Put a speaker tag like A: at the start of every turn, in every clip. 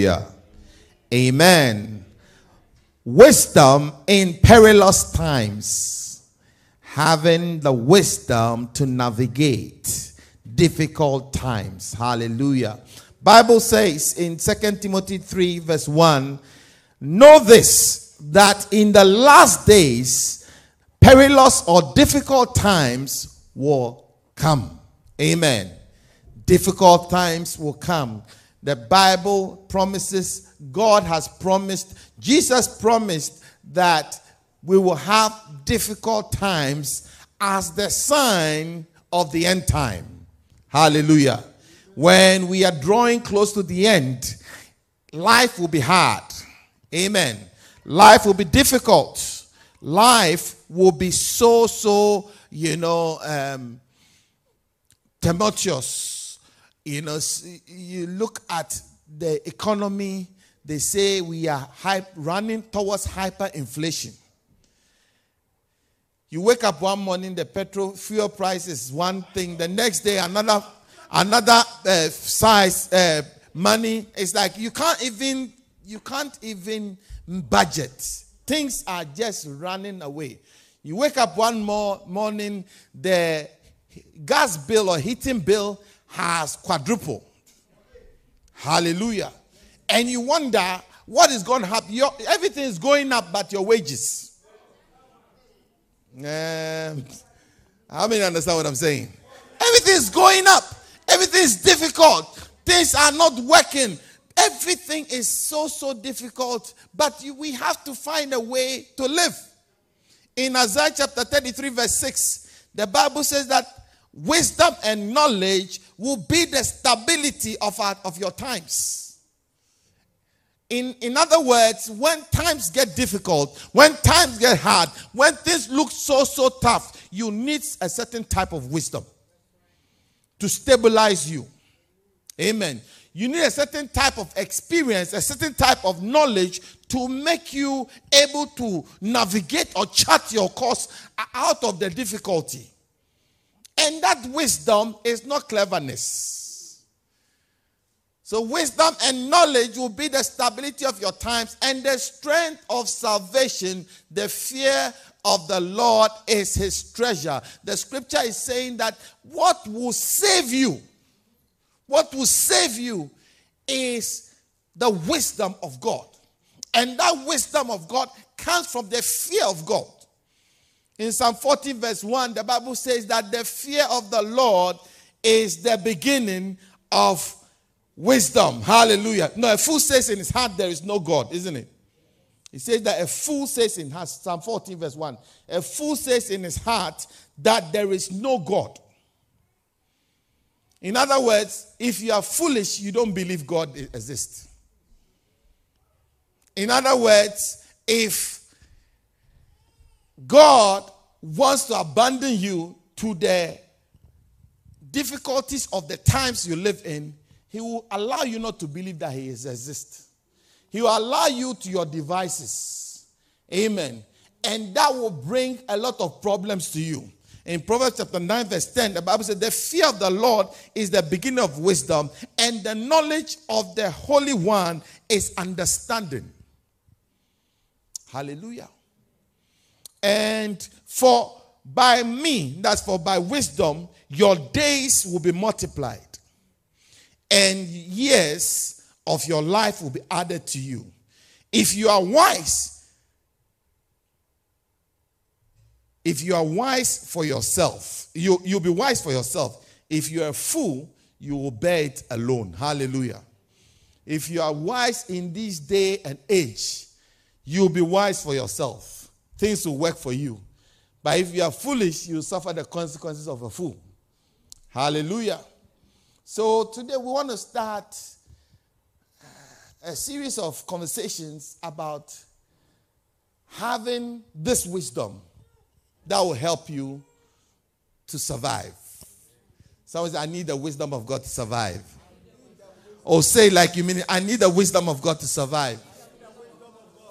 A: Yeah. Amen. Wisdom in perilous times. Having the wisdom to navigate difficult times. Hallelujah. Bible says in Second Timothy 3 verse 1, know this that in the last days perilous or difficult times will come. Amen. Difficult times will come. The Bible promises, God has promised, Jesus promised that we will have difficult times as the sign of the end time. Hallelujah. When we are drawing close to the end, life will be hard. Amen. Life will be difficult. Life will be so, so, you know, um, tumultuous you know, you look at the economy, they say we are hype, running towards hyperinflation. You wake up one morning, the petrol fuel price is one thing. The next day, another another uh, size uh, money. It's like you can't even you can't even budget. Things are just running away. You wake up one more morning, the gas bill or heating bill has quadrupled. Hallelujah. And you wonder what is going to happen. Your, everything is going up, but your wages. Um, how many understand what I'm saying? Everything is going up. Everything is difficult. Things are not working. Everything is so, so difficult. But you, we have to find a way to live. In Isaiah chapter 33, verse 6, the Bible says that wisdom and knowledge will be the stability of, our, of your times. In, in other words, when times get difficult, when times get hard, when things look so, so tough, you need a certain type of wisdom to stabilize you. Amen. You need a certain type of experience, a certain type of knowledge to make you able to navigate or chart your course out of the difficulty. And that wisdom is not cleverness. So, wisdom and knowledge will be the stability of your times and the strength of salvation. The fear of the Lord is his treasure. The scripture is saying that what will save you, what will save you is the wisdom of God. And that wisdom of God comes from the fear of God. In Psalm 40, verse 1, the Bible says that the fear of the Lord is the beginning of wisdom. Hallelujah. No, a fool says in his heart there is no God, isn't it? He says that a fool says in his, Psalm 14, verse 1, a fool says in his heart that there is no God. In other words, if you are foolish, you don't believe God exists. In other words, if God wants to abandon you to the difficulties of the times you live in, He will allow you not to believe that He exists. He will allow you to your devices. Amen. And that will bring a lot of problems to you. In Proverbs chapter 9, verse 10, the Bible says, The fear of the Lord is the beginning of wisdom, and the knowledge of the Holy One is understanding. Hallelujah. And for by me, that's for by wisdom, your days will be multiplied, and years of your life will be added to you. If you are wise, if you are wise for yourself, you, you'll be wise for yourself. If you're a fool, you will bear it alone. Hallelujah. If you are wise in this day and age, you'll be wise for yourself things will work for you. But if you are foolish, you suffer the consequences of a fool. Hallelujah. So today we want to start uh, a series of conversations about having this wisdom that will help you to survive. Someone says, I need the wisdom of God to survive. Or say, like you mean, I need the wisdom of God to survive.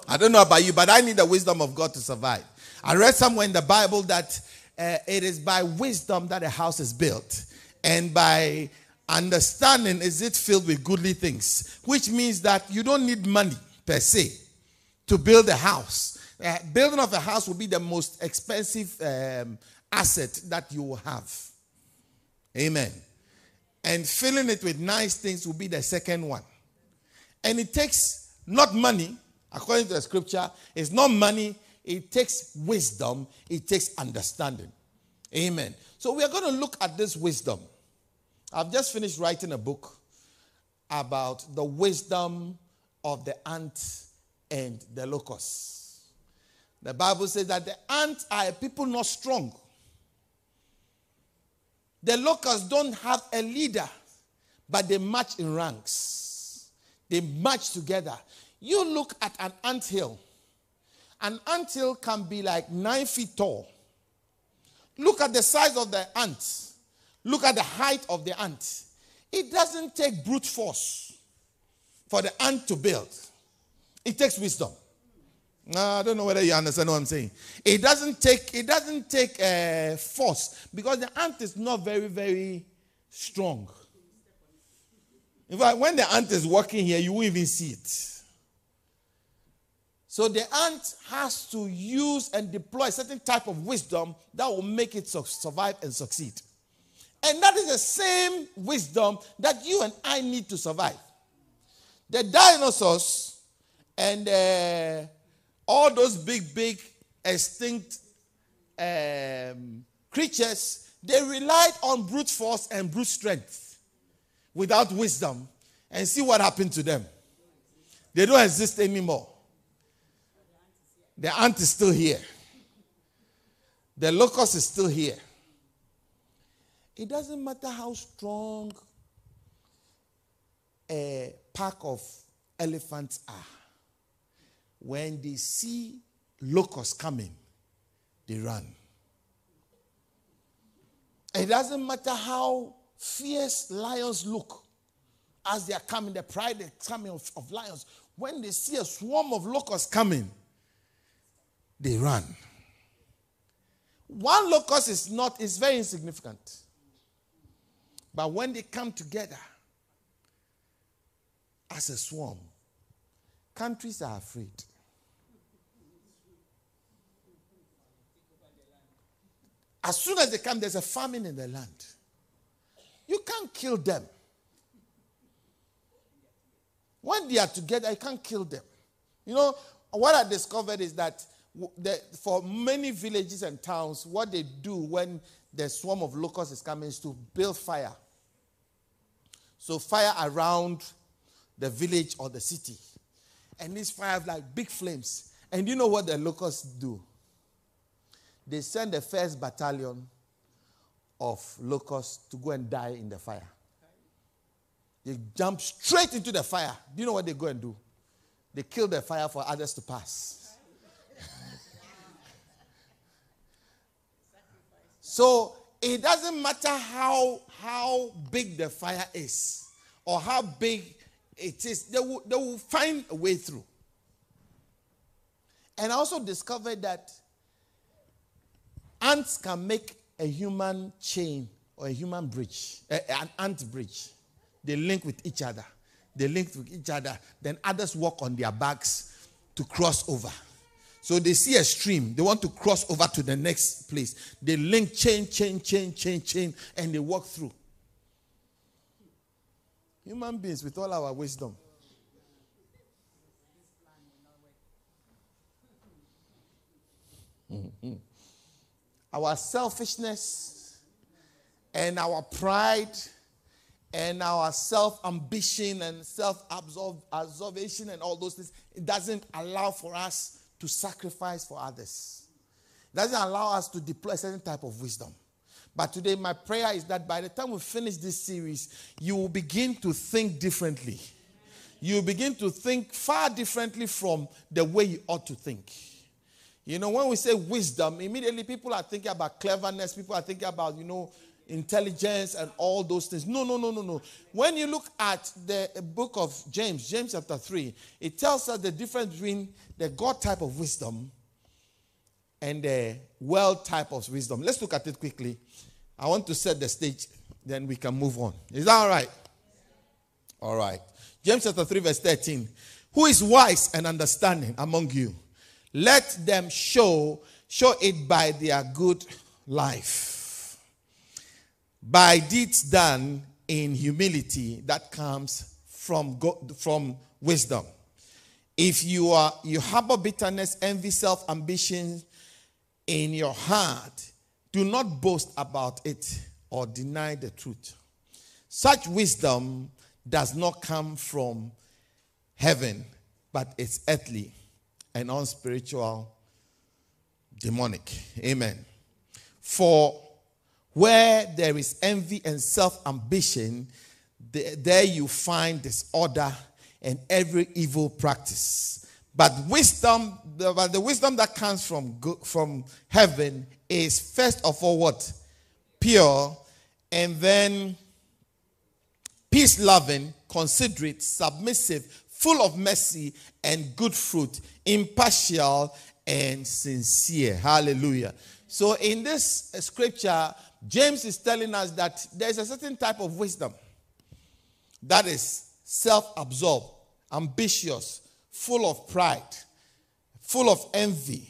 A: I don't know about you, but I need the wisdom of God to survive. I read somewhere in the Bible that uh, it is by wisdom that a house is built, and by Understanding is it filled with goodly things, which means that you don't need money per se to build a house. Uh, building of a house will be the most expensive um, asset that you will have. Amen. And filling it with nice things will be the second one. And it takes not money, according to the scripture, it's not money, it takes wisdom, it takes understanding. Amen. So we are going to look at this wisdom. I've just finished writing a book about the wisdom of the ant and the locust. The Bible says that the ants are a people not strong. The locusts don't have a leader, but they march in ranks. They march together. You look at an ant hill. An ant hill can be like nine feet tall. Look at the size of the ant. Look at the height of the ant. It doesn't take brute force for the ant to build. It takes wisdom. I don't know whether you understand what I'm saying. It doesn't take it doesn't take uh, force because the ant is not very very strong. In fact, when the ant is working here, you won't even see it. So the ant has to use and deploy a certain type of wisdom that will make it survive and succeed. And that is the same wisdom that you and I need to survive. The dinosaurs and uh, all those big, big, extinct um, creatures, they relied on brute force and brute strength without wisdom. And see what happened to them. They don't exist anymore. The ant is still here. The locust is still here. It doesn't matter how strong a pack of elephants are. When they see locusts coming, they run. It doesn't matter how fierce lions look as they are coming, the pride coming of, of lions. When they see a swarm of locusts coming, they run. One locust is not, is very insignificant. But when they come together as a swarm, countries are afraid. As soon as they come, there's a famine in the land. You can't kill them. When they are together, you can't kill them. You know, what I discovered is that the, for many villages and towns, what they do when the swarm of locusts is coming is to build fire. So fire around the village or the city. And these fires like big flames. And you know what the locusts do? They send the first battalion of locusts to go and die in the fire. They jump straight into the fire. Do you know what they go and do? They kill the fire for others to pass. So it doesn't matter how, how big the fire is or how big it is, they will, they will find a way through. And I also discovered that ants can make a human chain or a human bridge, an ant bridge. They link with each other. They link with each other. Then others walk on their backs to cross over. So they see a stream, they want to cross over to the next place. They link chain, chain, chain, chain, chain, and they walk through. Human beings with all our wisdom. Mm-hmm. Our selfishness and our pride and our self ambition and self absorption and all those things, it doesn't allow for us to sacrifice for others. It doesn't allow us to deploy a certain type of wisdom. But today, my prayer is that by the time we finish this series, you will begin to think differently. You begin to think far differently from the way you ought to think. You know, when we say wisdom, immediately people are thinking about cleverness, people are thinking about, you know, intelligence and all those things. No, no, no, no, no. When you look at the book of James, James chapter 3, it tells us the difference between the God type of wisdom and the world type of wisdom. Let's look at it quickly. I want to set the stage then we can move on. Is that all right? All right. James chapter 3, verse 13. Who is wise and understanding among you? Let them show show it by their good life. By deeds done in humility that comes from God, from wisdom. If you are you harbor bitterness, envy, self-ambition in your heart, do not boast about it or deny the truth. Such wisdom does not come from heaven, but it's earthly and unspiritual, demonic. Amen. For where there is envy and self ambition, there you find disorder and every evil practice. But wisdom, but the wisdom that comes from, from heaven is first of all what? Pure, and then peace loving, considerate, submissive, full of mercy and good fruit, impartial and sincere. Hallelujah. So, in this scripture, James is telling us that there's a certain type of wisdom that is self absorbed, ambitious, full of pride, full of envy,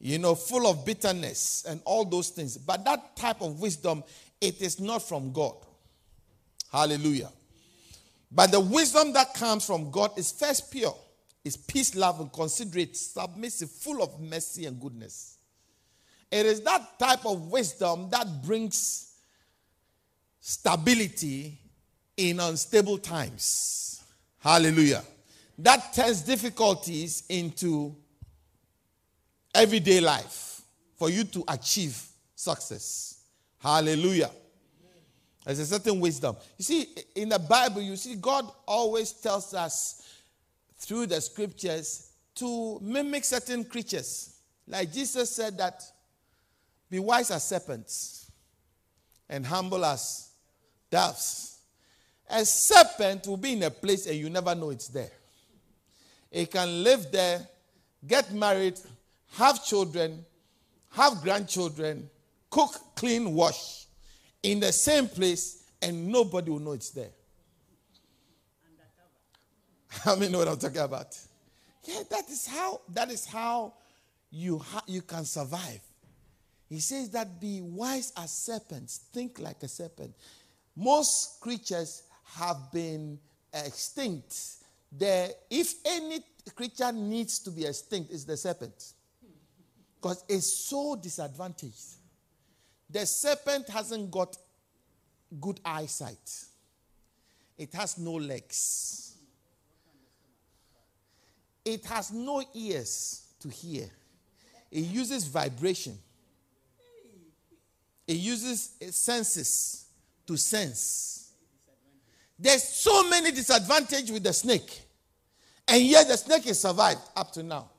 A: you know, full of bitterness and all those things. But that type of wisdom, it is not from God. Hallelujah. But the wisdom that comes from God is first pure, is peace, love, and considerate, submissive, full of mercy and goodness. It is that type of wisdom that brings stability in unstable times. Hallelujah. That turns difficulties into everyday life for you to achieve success. Hallelujah. There's a certain wisdom. You see, in the Bible, you see, God always tells us through the scriptures to mimic certain creatures. Like Jesus said that be wise as serpents and humble as doves. A serpent will be in a place and you never know it's there. It can live there, get married, have children, have grandchildren, cook, clean, wash in the same place and nobody will know it's there. How many know what I'm talking about? Yeah, that is how that is how you ha- you can survive. He says that be wise as serpents, think like a serpent. Most creatures have been extinct. There, if any creature needs to be extinct, is the serpent. Because it's so disadvantaged. The serpent hasn't got good eyesight, it has no legs, it has no ears to hear, it uses vibration, it uses senses to sense. There's so many disadvantages with the snake, and yet the snake has survived up to now.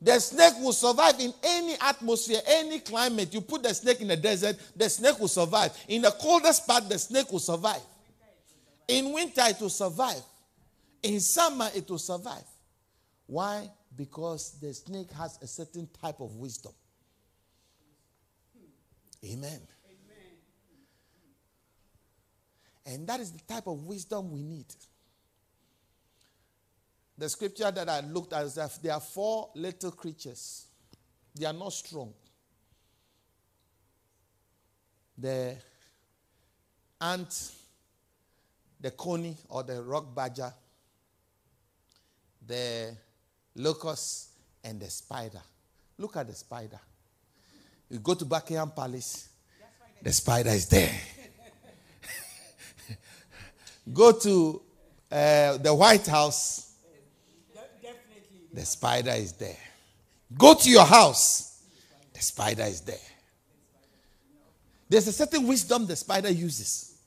A: The snake will survive in any atmosphere, any climate. You put the snake in the desert, the snake will survive. In the coldest part, the snake will survive. In winter, it will survive. In summer, it will survive. Why? Because the snake has a certain type of wisdom. Amen. And that is the type of wisdom we need the scripture that I looked at is there are four little creatures. They are not strong. The ant, the coney or the rock badger, the locust, and the spider. Look at the spider. You go to Buckingham Palace, the spider is there. go to uh, the White House, the spider is there. Go to your house, the spider is there. There's a certain wisdom the spider uses.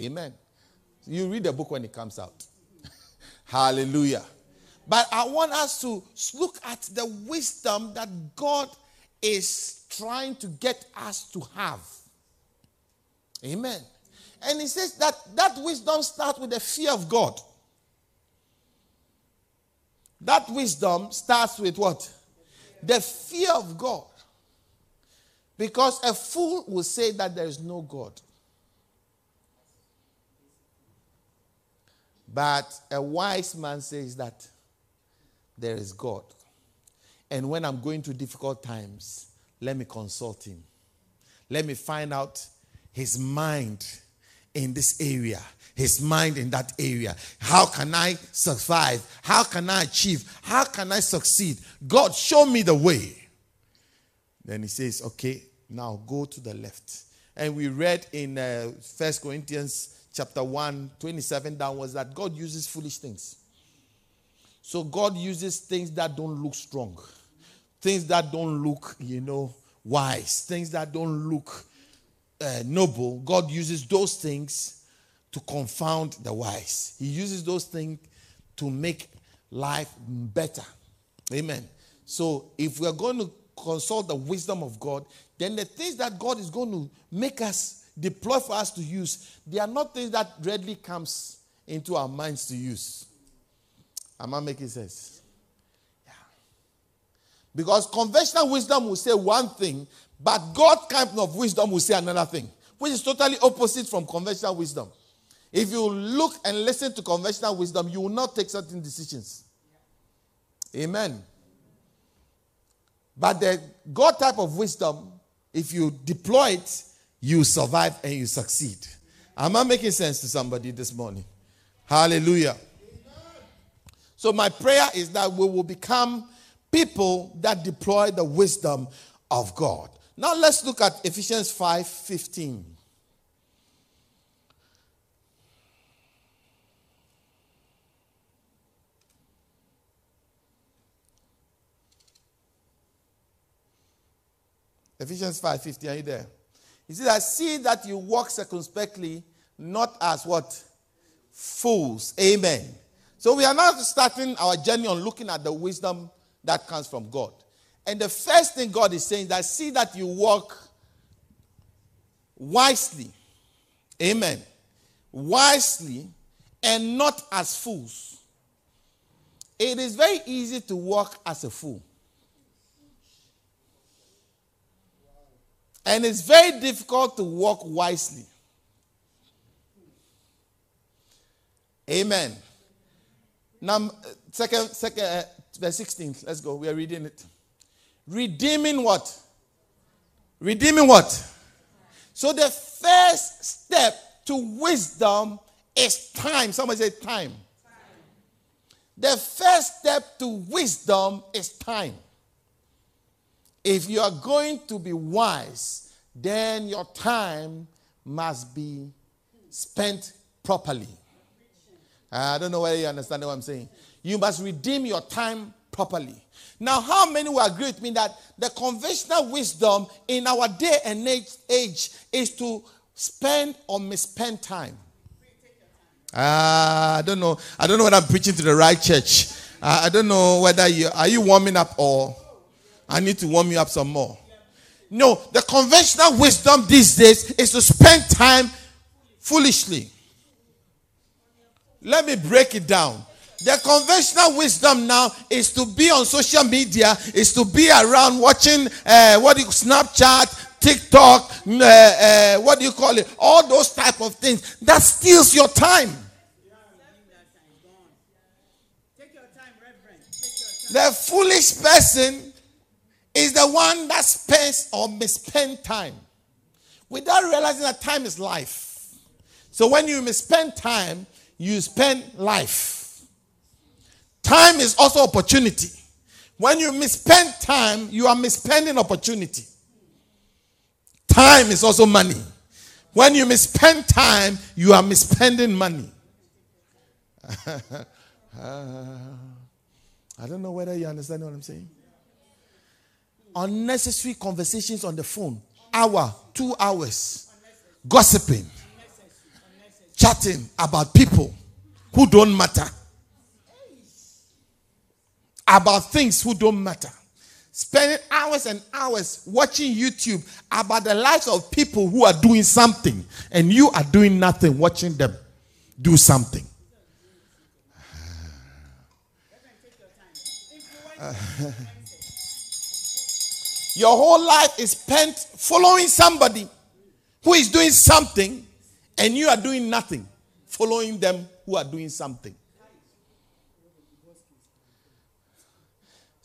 A: Amen. You read the book when it comes out. Hallelujah. But I want us to look at the wisdom that God is trying to get us to have. Amen. And he says that that wisdom starts with the fear of God. That wisdom starts with what? The fear of God. Because a fool will say that there is no God. But a wise man says that there is God. And when I'm going through difficult times, let me consult him. Let me find out his mind in this area, his mind in that area. How can I survive? How can I achieve? How can I succeed? God, show me the way. Then he says, Okay, now go to the left. And we read in uh, 1 Corinthians chapter 1, 27 downwards that God uses foolish things. So God uses things that don't look strong, things that don't look, you know, wise, things that don't look uh, noble. God uses those things to confound the wise. He uses those things to make life better. Amen. So if we're going to consult the wisdom of God, then the things that God is going to make us deploy for us to use, they are not things that readily comes into our minds to use. Am I making sense? Because conventional wisdom will say one thing, but God kind of wisdom will say another thing, which is totally opposite from conventional wisdom. If you look and listen to conventional wisdom, you will not take certain decisions. Amen. But the God type of wisdom, if you deploy it, you survive and you succeed. Am I making sense to somebody this morning? Hallelujah. So, my prayer is that we will become people that deploy the wisdom of God. Now, let's look at Ephesians 5:15. Ephesians 5:15 Are you there? He says, I see that you walk circumspectly, not as what? Fools. Amen. So we are now starting our journey on looking at the wisdom that comes from God. And the first thing God is saying is that see that you walk wisely. Amen. Wisely and not as fools. It is very easy to walk as a fool. And it's very difficult to walk wisely. Amen. Now, second, second, verse 16. Let's go. We are reading it. Redeeming what? Redeeming what? So the first step to wisdom is time. Somebody say time. time. The first step to wisdom is time. If you are going to be wise, then your time must be spent properly. I don't know whether you understand what I'm saying. You must redeem your time properly. Now, how many will agree with me that the conventional wisdom in our day and age, is to spend or misspend time? Uh, I don't know. I don't know whether I'm preaching to the right church. Uh, I don't know whether you are you warming up or I need to warm you up some more. No, the conventional wisdom these days is to spend time foolishly. Let me break it down. The conventional wisdom now is to be on social media, is to be around watching uh, what you Snapchat, TikTok, uh, uh, what do you call it? All those type of things that steals your time. The foolish person is the one that spends or misspend time without realizing that time is life. So when you misspend time, you spend life. Time is also opportunity. When you misspend time, you are misspending opportunity. Time is also money. When you misspend time, you are misspending money. I don't know whether you understand what I'm saying unnecessary conversations on the phone, hour, two hours, gossiping, chatting about people who don't matter, about things who don't matter. Spending hours and hours watching YouTube about the lives of people who are doing something, and you are doing nothing watching them do something. Your whole life is spent following somebody who is doing something, and you are doing nothing, following them who are doing something.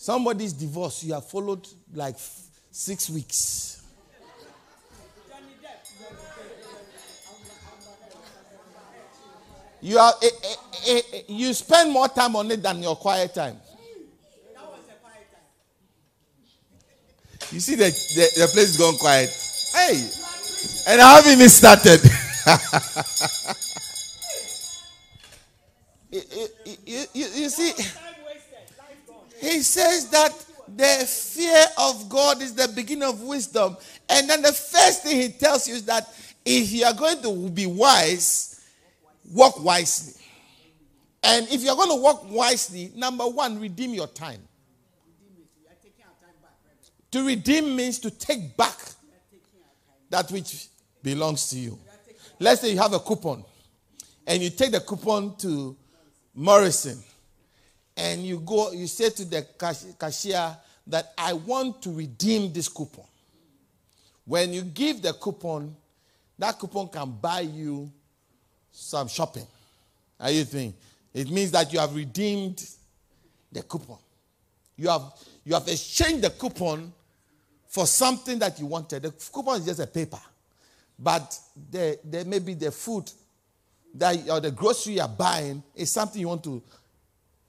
A: Somebody's divorce, you have followed like six weeks. You, are, eh, eh, eh, you spend more time on it than your quiet time. You see, the, the, the place is gone quiet. Hey, and I haven't even started. you, you, you, you see, he says that the fear of God is the beginning of wisdom. And then the first thing he tells you is that if you are going to be wise, walk wisely. And if you're going to walk wisely, number one, redeem your time. To redeem means to take back that which belongs to you. Let's say you have a coupon and you take the coupon to Morrison and you go, you say to the cashier that I want to redeem this coupon. When you give the coupon, that coupon can buy you some shopping. Are you think? It means that you have redeemed the coupon. You have you have exchanged the coupon for something that you wanted. The coupon is just a paper, but there, there may be the food that or the grocery you're buying is something you want to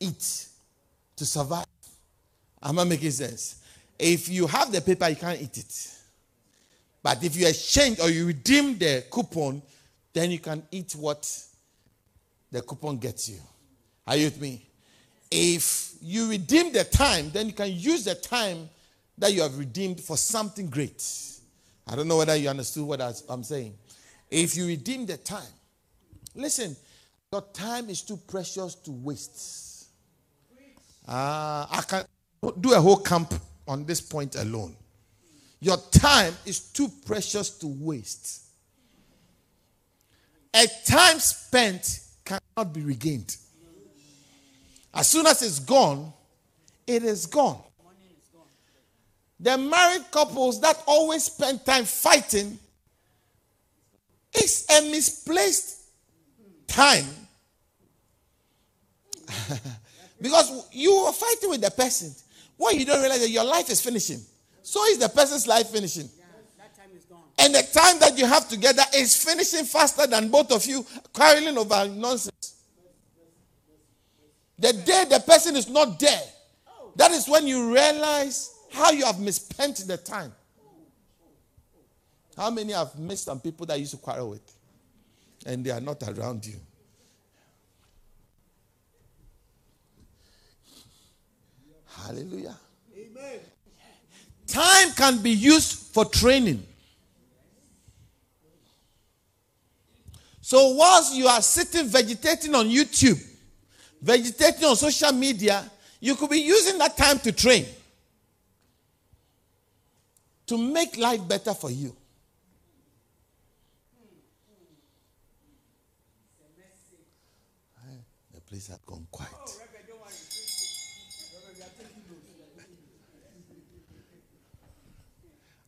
A: eat to survive. Am I making sense? If you have the paper, you can't eat it. But if you exchange or you redeem the coupon, then you can eat what the coupon gets you. Are you with me? If you redeem the time, then you can use the time that you have redeemed for something great. I don't know whether you understood what I'm saying. If you redeem the time, listen, your time is too precious to waste. Uh, I can do a whole camp on this point alone. Your time is too precious to waste. A time spent cannot be regained. As soon as it's gone, it is gone. The married couples that always spend time fighting is a misplaced time. because you are fighting with the person. What you don't realize that your life is finishing. So is the person's life finishing. and the time that you have together is finishing faster than both of you quarreling over nonsense. The day the person is not there, that is when you realize how you have misspent the time. How many have missed some people that you used to quarrel with and they are not around you? Hallelujah. Amen. Time can be used for training. So, whilst you are sitting vegetating on YouTube, vegetating on social media, you could be using that time to train to make life better for you. The place has gone quiet.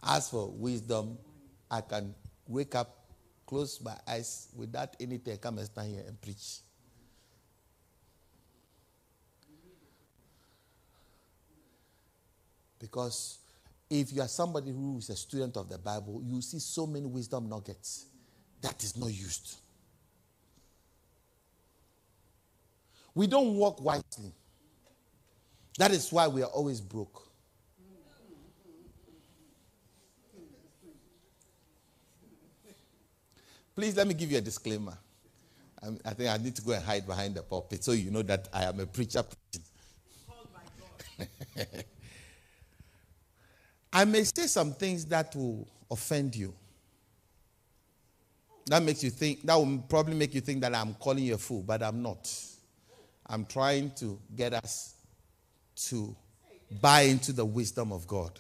A: As for wisdom, I can wake up, close my eyes without anything, come and stand here and preach. Because if you are somebody who is a student of the Bible, you see so many wisdom nuggets that is not used. We don't walk wisely. That is why we are always broke. Please let me give you a disclaimer. I think I need to go and hide behind the pulpit so you know that I am a preacher. I may say some things that will offend you. That makes you think, that will probably make you think that I'm calling you a fool, but I'm not. I'm trying to get us to buy into the wisdom of God.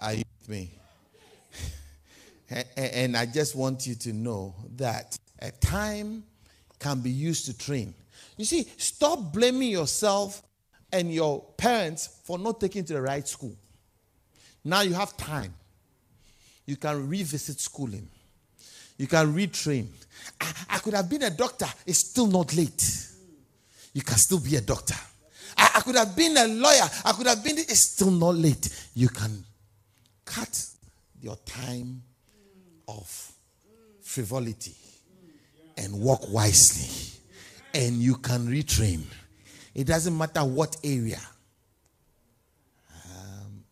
A: Are, you with me? and I just want you to know that a time can be used to train. You see, stop blaming yourself and your parents for not taking to the right school. Now you have time. You can revisit schooling. You can retrain. I, I could have been a doctor. It's still not late. You can still be a doctor. I, I could have been a lawyer. I could have been. It's still not late. You can cut your time of frivolity and walk wisely, and you can retrain. It doesn't matter what area. Um,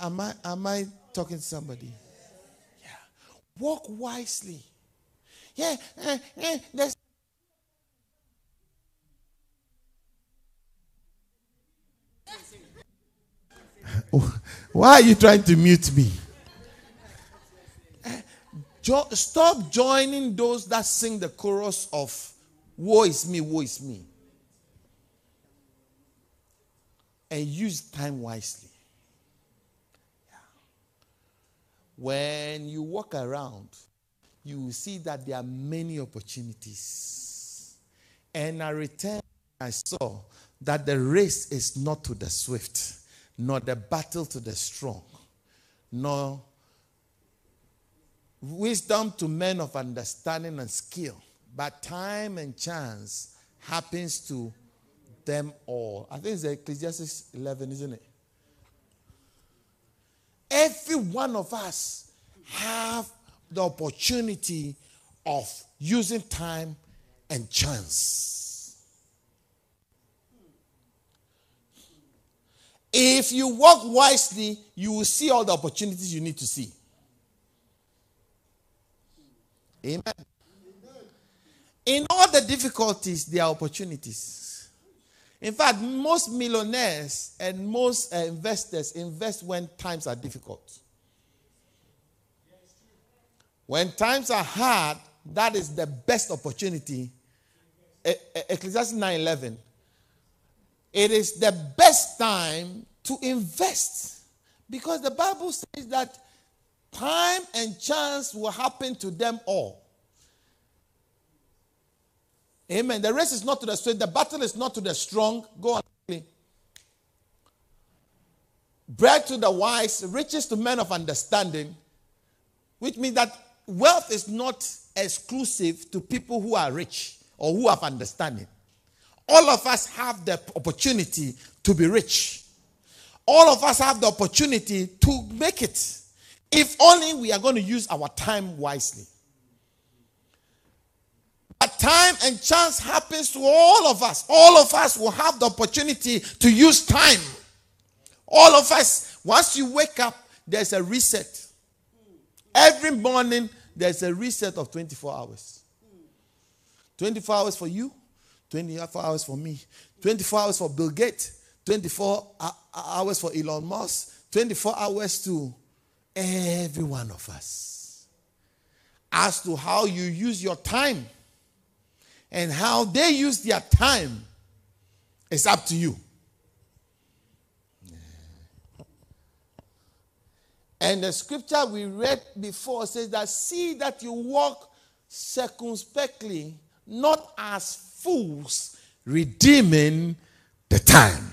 A: am I am I talking to somebody? Yeah. Walk wisely. Yeah. Eh, eh, there's Why are you trying to mute me? Eh, jo- stop joining those that sing the chorus of woe is me, woe is me. And use time wisely. Yeah. When you walk around, you will see that there are many opportunities. And I returned, I saw that the race is not to the swift, nor the battle to the strong, nor wisdom to men of understanding and skill, but time and chance happens to them all. I think it's Ecclesiastes 11, isn't it? Every one of us have the opportunity of using time and chance. If you walk wisely, you will see all the opportunities you need to see. Amen. In all the difficulties, there are opportunities. In fact, most millionaires and most uh, investors invest when times are difficult. When times are hard, that is the best opportunity. Ecclesiastes 9:11. It is the best time to invest because the Bible says that time and chance will happen to them all. Amen. The race is not to the swift, the battle is not to the strong. Go on. Bread to the wise, riches to men of understanding, which means that wealth is not exclusive to people who are rich or who have understanding. All of us have the opportunity to be rich. All of us have the opportunity to make it. If only we are going to use our time wisely. But time and chance happens to all of us. All of us will have the opportunity to use time. All of us, once you wake up, there's a reset. Every morning, there's a reset of 24 hours. 24 hours for you, 24 hours for me, 24 hours for Bill Gates, 24 hours for Elon Musk, 24 hours to every one of us as to how you use your time and how they use their time is up to you. And the scripture we read before says that see that you walk circumspectly, not as fools, redeeming the time.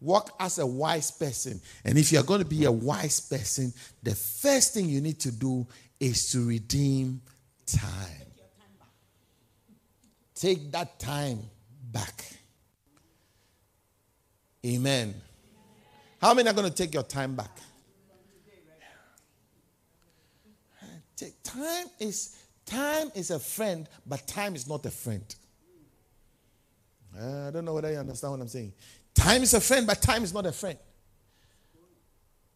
A: Walk as a wise person. And if you're going to be a wise person, the first thing you need to do is to redeem time. Take that time back. Amen. How many are going to take your time back? Time is time is a friend, but time is not a friend. Ah, I don't know whether you understand what I'm saying. Time is a friend, but time is not a friend.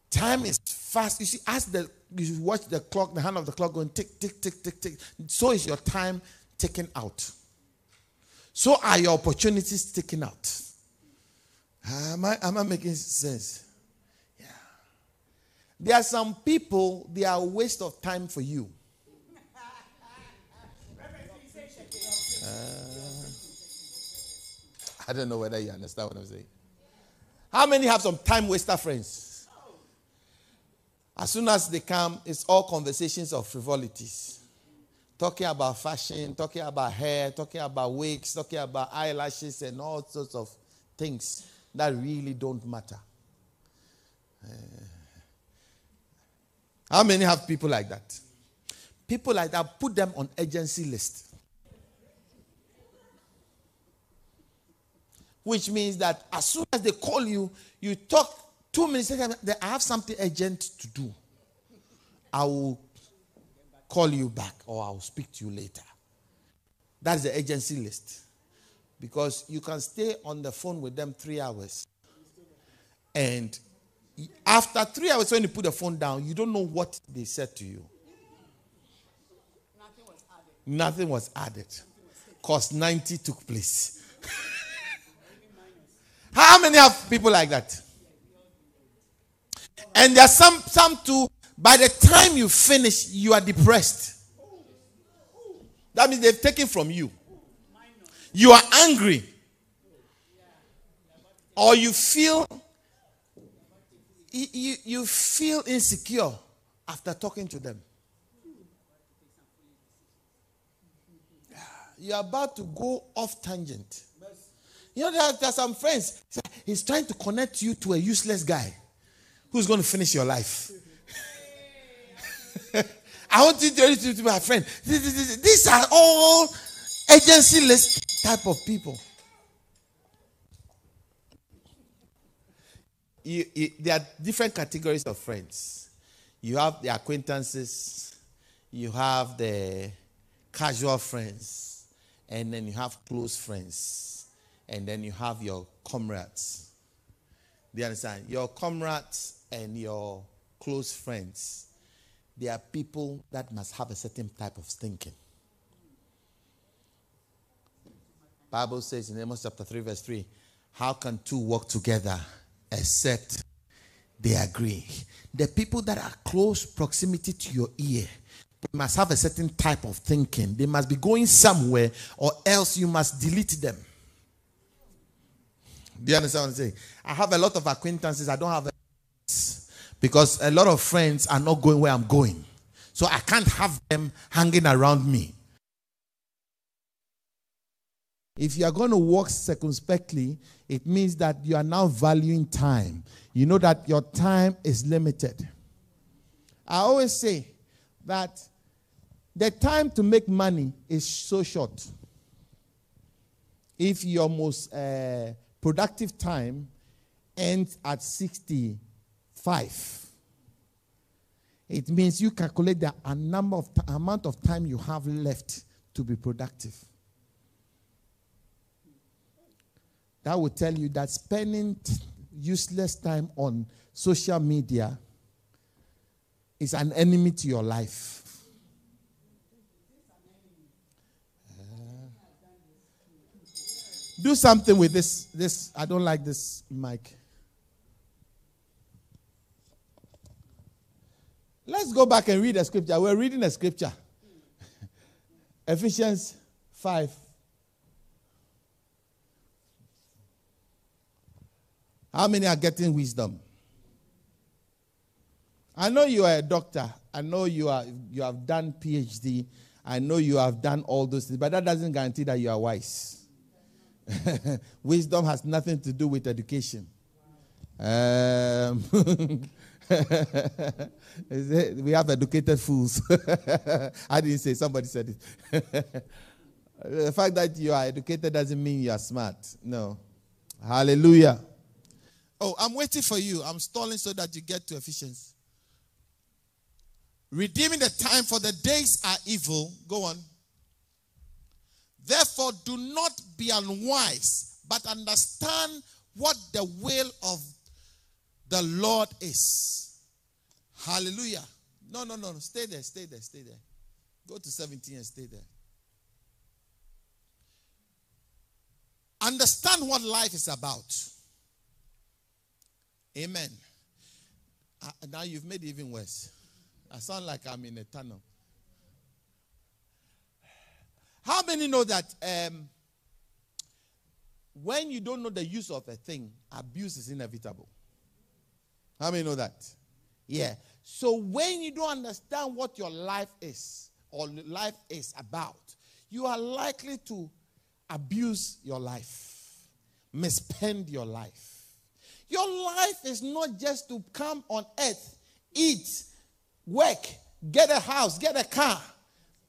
A: Time is fast. You see, as the you watch the clock, the hand of the clock going tick, tick, tick, tick, tick. So is your time taken out. So are your opportunities taken out. Ah, am I, am I making sense? There are some people, they are a waste of time for you. I don't know whether you understand what I'm saying. How many have some time waster friends? As soon as they come, it's all conversations of frivolities. talking about fashion, talking about hair, talking about wigs, talking about eyelashes, and all sorts of things that really don't matter. Uh, how many have people like that? People like that, put them on agency list. Which means that as soon as they call you, you talk two minutes later, I have something urgent to do. I will call you back or I'll speak to you later. That's the agency list. Because you can stay on the phone with them three hours. And after three hours, when you put the phone down, you don't know what they said to you. Nothing was added. Nothing was added. Because 90 took place. How many have people like that? And there are some, some too, by the time you finish, you are depressed. That means they've taken from you. You are angry. Or you feel you, you feel insecure after talking to them. Ah, You're about to go off tangent. You know, there are, there are some friends. He's trying to connect you to a useless guy who's going to finish your life. I want you to introduce you to my friend. These are all agency-less type of people. You, you, there are different categories of friends. You have the acquaintances, you have the casual friends, and then you have close friends, and then you have your comrades. Do you understand? Your comrades and your close friends, they are people that must have a certain type of thinking. Bible says in Amos chapter 3, verse 3, how can two walk together except they agree? The people that are close proximity to your ear, must have a certain type of thinking. They must be going somewhere, or else you must delete them. Do you understand what I'm saying? I have a lot of acquaintances. I don't have a because a lot of friends are not going where I'm going. So I can't have them hanging around me. If you are going to walk circumspectly, it means that you are now valuing time. You know that your time is limited. I always say that the time to make money is so short. If your most uh, productive time ends at 65, it means you calculate the number of t- amount of time you have left to be productive. That will tell you that spending useless time on social media is an enemy to your life. Uh, do something with this. This I don't like this mic. Let's go back and read a scripture. We're reading a scripture. Ephesians 5 How many are getting wisdom? I know you are a doctor. I know you are you have done PhD. I know you have done all those things, but that doesn't guarantee that you are wise. wisdom has nothing to do with education. Um, we have educated fools. I didn't say somebody said it. the fact that you are educated doesn't mean you are smart. No. Hallelujah. Oh, I'm waiting for you. I'm stalling so that you get to Ephesians. Redeeming the time for the days are evil. Go on. Therefore, do not be unwise, but understand what the will of the Lord is. Hallelujah. No, no, no, no. Stay there, stay there, stay there. Go to 17 and stay there. Understand what life is about. Amen. Now you've made it even worse. I sound like I'm in a tunnel. How many know that um, when you don't know the use of a thing, abuse is inevitable? How many know that? Yeah. So when you don't understand what your life is, or life is about, you are likely to abuse your life, misspend your life. Your life is not just to come on earth, eat, work, get a house, get a car,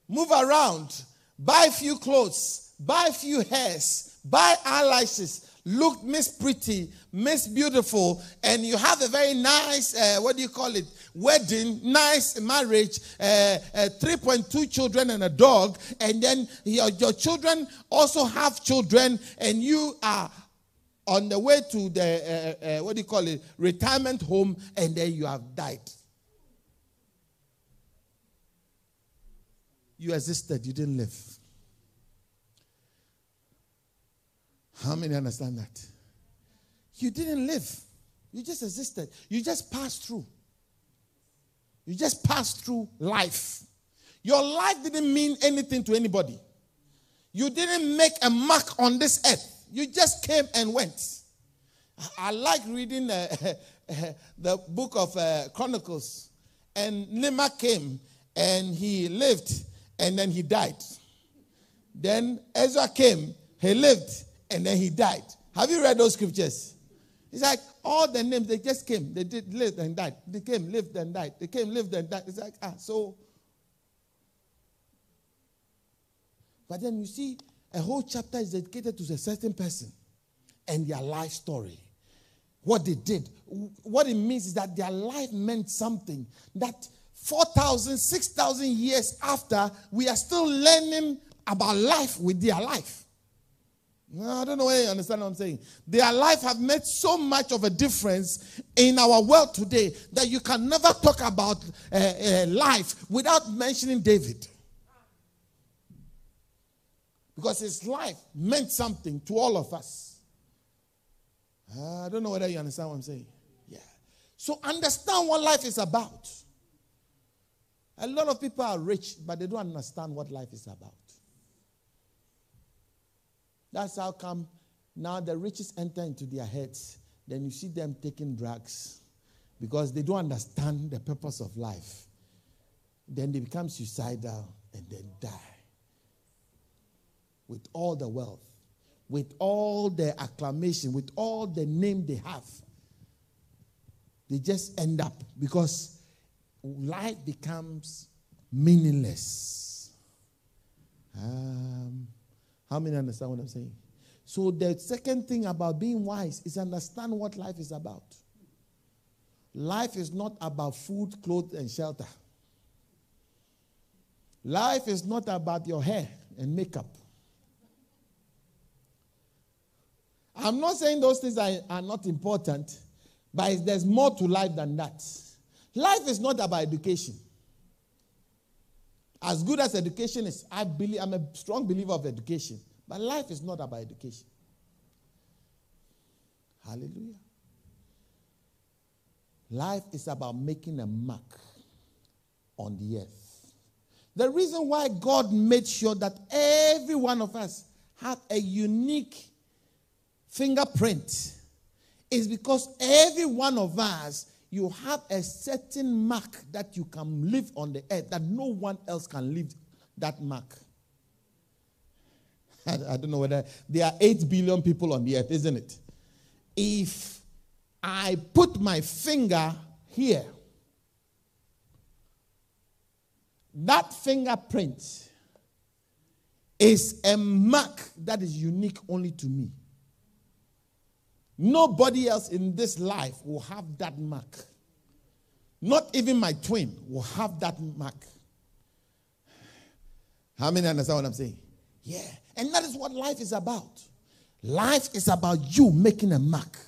A: move around, buy few clothes, buy few hairs, buy eyelashes, look Miss Pretty, Miss Beautiful, and you have a very nice, uh, what do you call it, wedding, nice marriage, uh, uh, 3.2 children and a dog, and then your, your children also have children, and you are on the way to the, uh, uh, what do you call it, retirement home, and then you have died. You existed, you didn't live. How many understand that? You didn't live. You just existed. You just passed through. You just passed through life. Your life didn't mean anything to anybody. You didn't make a mark on this earth. You just came and went. I like reading uh, the book of uh, Chronicles. And Nima came and he lived and then he died. Then Ezra came, he lived and then he died. Have you read those scriptures? It's like all the names, they just came. They did live and died. They came, lived and died. They came, lived and died. It's like, ah, so. But then you see, a whole chapter is dedicated to a certain person and their life story. What they did. What it means is that their life meant something. That 4,000, 6,000 years after, we are still learning about life with their life. I don't know whether you understand what I'm saying. Their life have made so much of a difference in our world today that you can never talk about uh, uh, life without mentioning David. Because his life meant something to all of us. Ah, I don't know whether you understand what I'm saying. Yeah. So understand what life is about. A lot of people are rich, but they don't understand what life is about. That's how come now the riches enter into their heads. Then you see them taking drugs because they don't understand the purpose of life. Then they become suicidal and then die. With all the wealth, with all the acclamation, with all the name they have, they just end up because life becomes meaningless. Um, how many understand what I'm saying? So, the second thing about being wise is understand what life is about. Life is not about food, clothes, and shelter. Life is not about your hair and makeup. I'm not saying those things are, are not important, but there's more to life than that. Life is not about education. As good as education is, I believe I'm a strong believer of education. But life is not about education. Hallelujah. Life is about making a mark on the earth. The reason why God made sure that every one of us have a unique fingerprint is because every one of us you have a certain mark that you can live on the earth that no one else can leave that mark. I, I don't know whether there are 8 billion people on the earth, isn't it? If I put my finger here, that fingerprint is a mark that is unique only to me. Nobody else in this life will have that mark. Not even my twin will have that mark. How many understand what I'm saying? Yeah. And that is what life is about. Life is about you making a mark,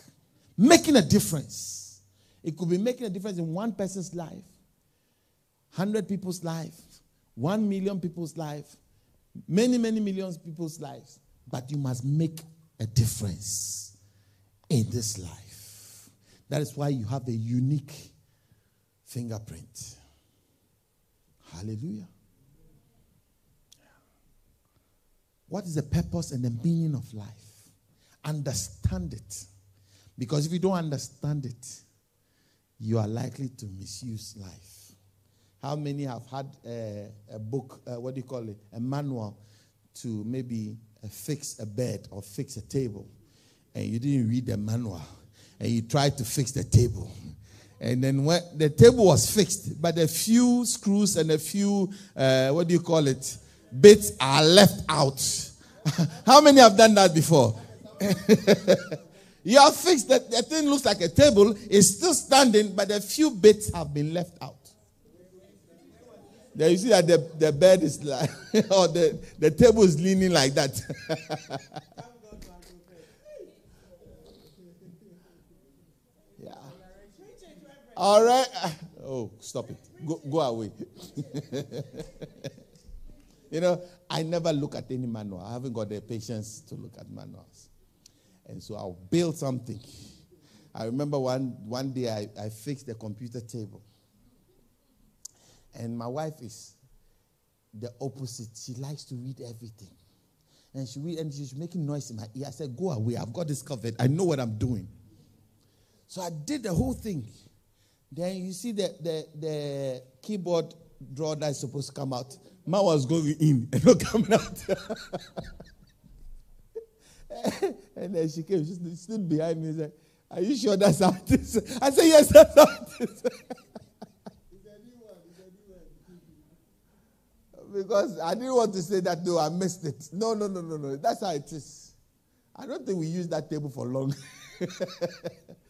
A: making a difference. It could be making a difference in one person's life, 100 people's life, 1 million people's life, many, many millions of people's lives. But you must make a difference in this life. That is why you have a unique fingerprint. Hallelujah. What is the purpose and the meaning of life? Understand it. Because if you don't understand it, you are likely to misuse life. How many have had a book, uh, what do you call it, a manual to maybe uh, fix a bed or fix a table, and you didn't read the manual, and you tried to fix the table? And then when the table was fixed, but a few screws and a few, uh, what do you call it, bits are left out. How many have done that before? you have fixed that the thing looks like a table, it's still standing, but a few bits have been left out. There you see that the, the bed is like, or the, the table is leaning like that. yeah. All right. Oh, stop it. Go, go away. you know, I never look at any manual. I haven't got the patience to look at manuals. And so I'll build something. I remember one, one day I, I fixed the computer table. And my wife is the opposite. She likes to read everything. And she read, and she's making noise in my ear. I said, Go away. I've got this covered. I know what I'm doing. So I did the whole thing. Then you see the, the, the keyboard drawer that is supposed to come out. Man was going in and not coming out. and then she came, she stood behind me and said, Are you sure that's how it is? I said, Yes, that's how it is. It's a new one, it's a new one. Because I didn't want to say that, no, I missed it. No, no, no, no, no. That's how it is. I don't think we use that table for long.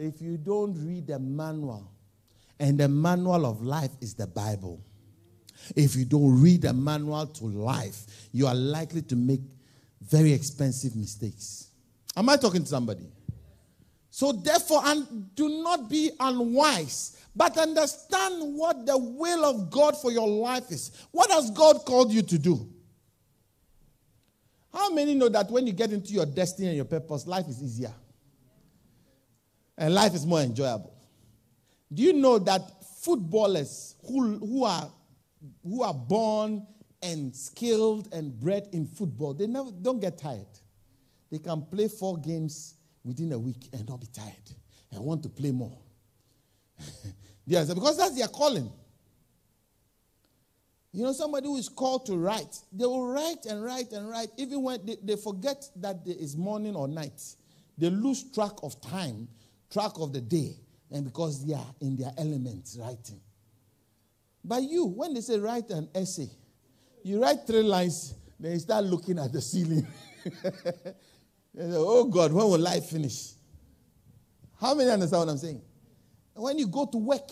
A: if you don't read the manual, and the manual of life is the Bible, if you don't read the manual to life, you are likely to make very expensive mistakes. Am I talking to somebody? So, therefore, and do not be unwise but understand what the will of God for your life is. What has God called you to do? How many know that when you get into your destiny and your purpose, life is easier? And life is more enjoyable. Do you know that footballers who, who, are, who are born and skilled and bred in football, they never don't get tired. They can play four games within a week and not be tired and want to play more. yes, because that's their calling. You know, somebody who is called to write, they will write and write and write, even when they, they forget that there is morning or night. They lose track of time, track of the day, and because they are in their elements writing. But you, when they say write an essay, you write three lines, then you start looking at the ceiling. say, oh God, when will life finish? How many understand what I'm saying? When you go to work,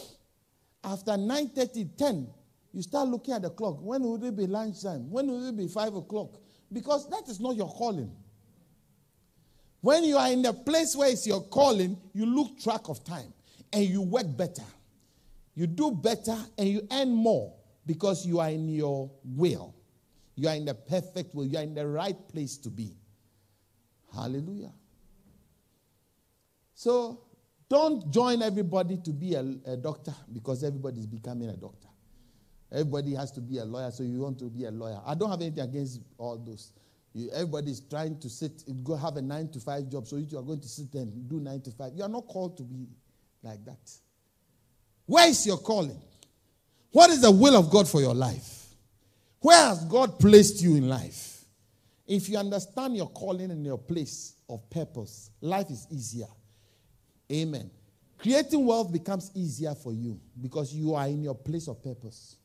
A: after 9.30, 10, you start looking at the clock. When will it be lunchtime? When will it be 5 o'clock? Because that is not your calling. When you are in the place where it's your calling, you look track of time and you work better. You do better and you earn more because you are in your will. You are in the perfect will. You are in the right place to be. Hallelujah. So don't join everybody to be a, a doctor because everybody is becoming a doctor. Everybody has to be a lawyer, so you want to be a lawyer. I don't have anything against all those. You, everybody is trying to sit, go have a nine to five job, so you are going to sit and do nine to five. You are not called to be like that. Where is your calling? What is the will of God for your life? Where has God placed you in life? If you understand your calling and your place of purpose, life is easier. Amen. Creating wealth becomes easier for you because you are in your place of purpose.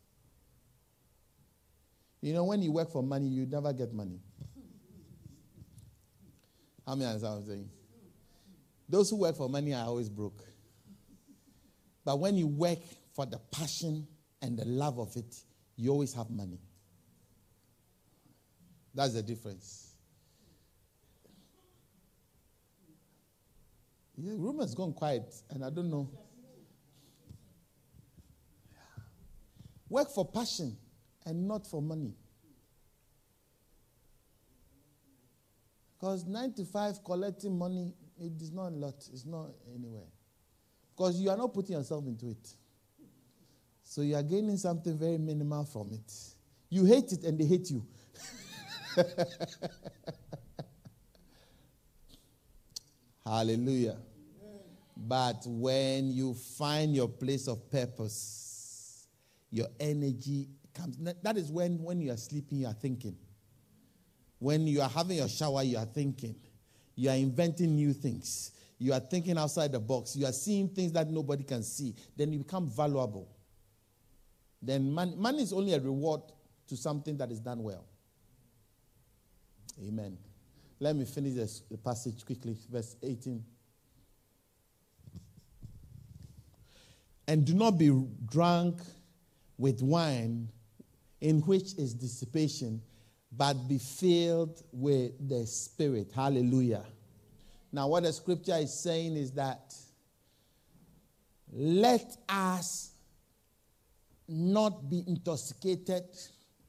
A: You know, when you work for money, you never get money. How many understand what I'm saying? Those who work for money are always broke. But when you work for the passion and the love of it, you always have money. That's the difference. The room has gone quiet, and I don't know. Work for passion and not for money. Because 95 collecting money, it is not a lot. It's not anywhere. Because you are not putting yourself into it. So you are gaining something very minimal from it. You hate it and they hate you. Hallelujah. But when you find your place of purpose, your energy comes. That is when, when you are sleeping, you are thinking. When you are having your shower, you are thinking. You are inventing new things. You are thinking outside the box. You are seeing things that nobody can see. Then you become valuable. Then money, money is only a reward to something that is done well. Amen. Let me finish this, the passage quickly. Verse 18. And do not be drunk with wine, in which is dissipation, but be filled with the Spirit. Hallelujah. Now, what the scripture is saying is that let us not be intoxicated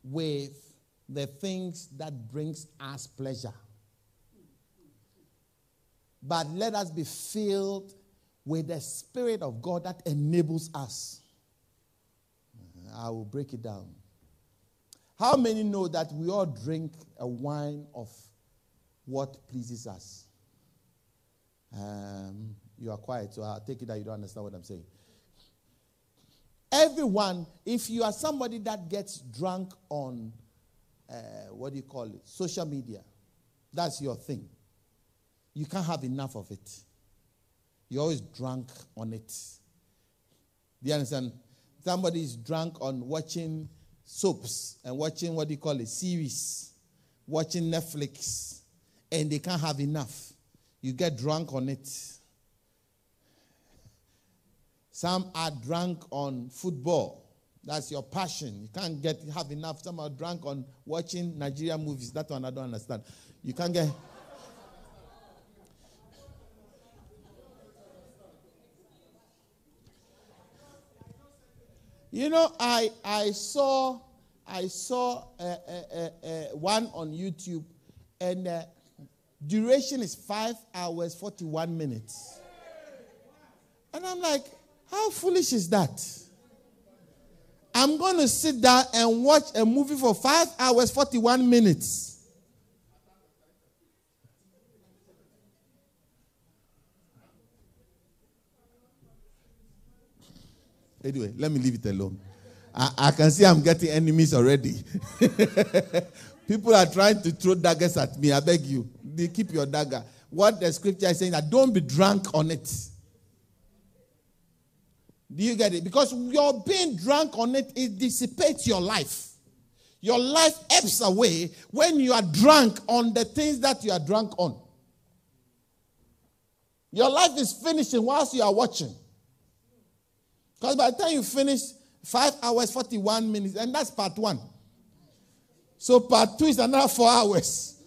A: with the things that brings us pleasure but let us be filled with the spirit of god that enables us i will break it down how many know that we all drink a wine of what pleases us um, you are quiet so i'll take it that you don't understand what i'm saying Everyone, if you are somebody that gets drunk on, uh, what do you call it, social media, that's your thing. You can't have enough of it. You're always drunk on it. Do you understand? Somebody is drunk on watching soaps and watching, what do you call it, series, watching Netflix, and they can't have enough. You get drunk on it. Some are drunk on football. That's your passion. You can't get have enough. Some are drunk on watching Nigeria movies. That one I don't understand. You can't get. You know, I I saw I saw uh, uh, uh, uh one on YouTube, and uh, duration is five hours forty one minutes, and I'm like, how foolish is that? I'm going to sit down and watch a movie for 5 hours 41 minutes. Anyway, let me leave it alone. I, I can see I'm getting enemies already. People are trying to throw daggers at me. I beg you, they keep your dagger. What the scripture is saying that don't be drunk on it. Do you get it? Because you're being drunk on it, it dissipates your life. Your life ebbs away when you are drunk on the things that you are drunk on. Your life is finishing whilst you are watching. Because by the time you finish, five hours, 41 minutes, and that's part one. So part two is another four hours.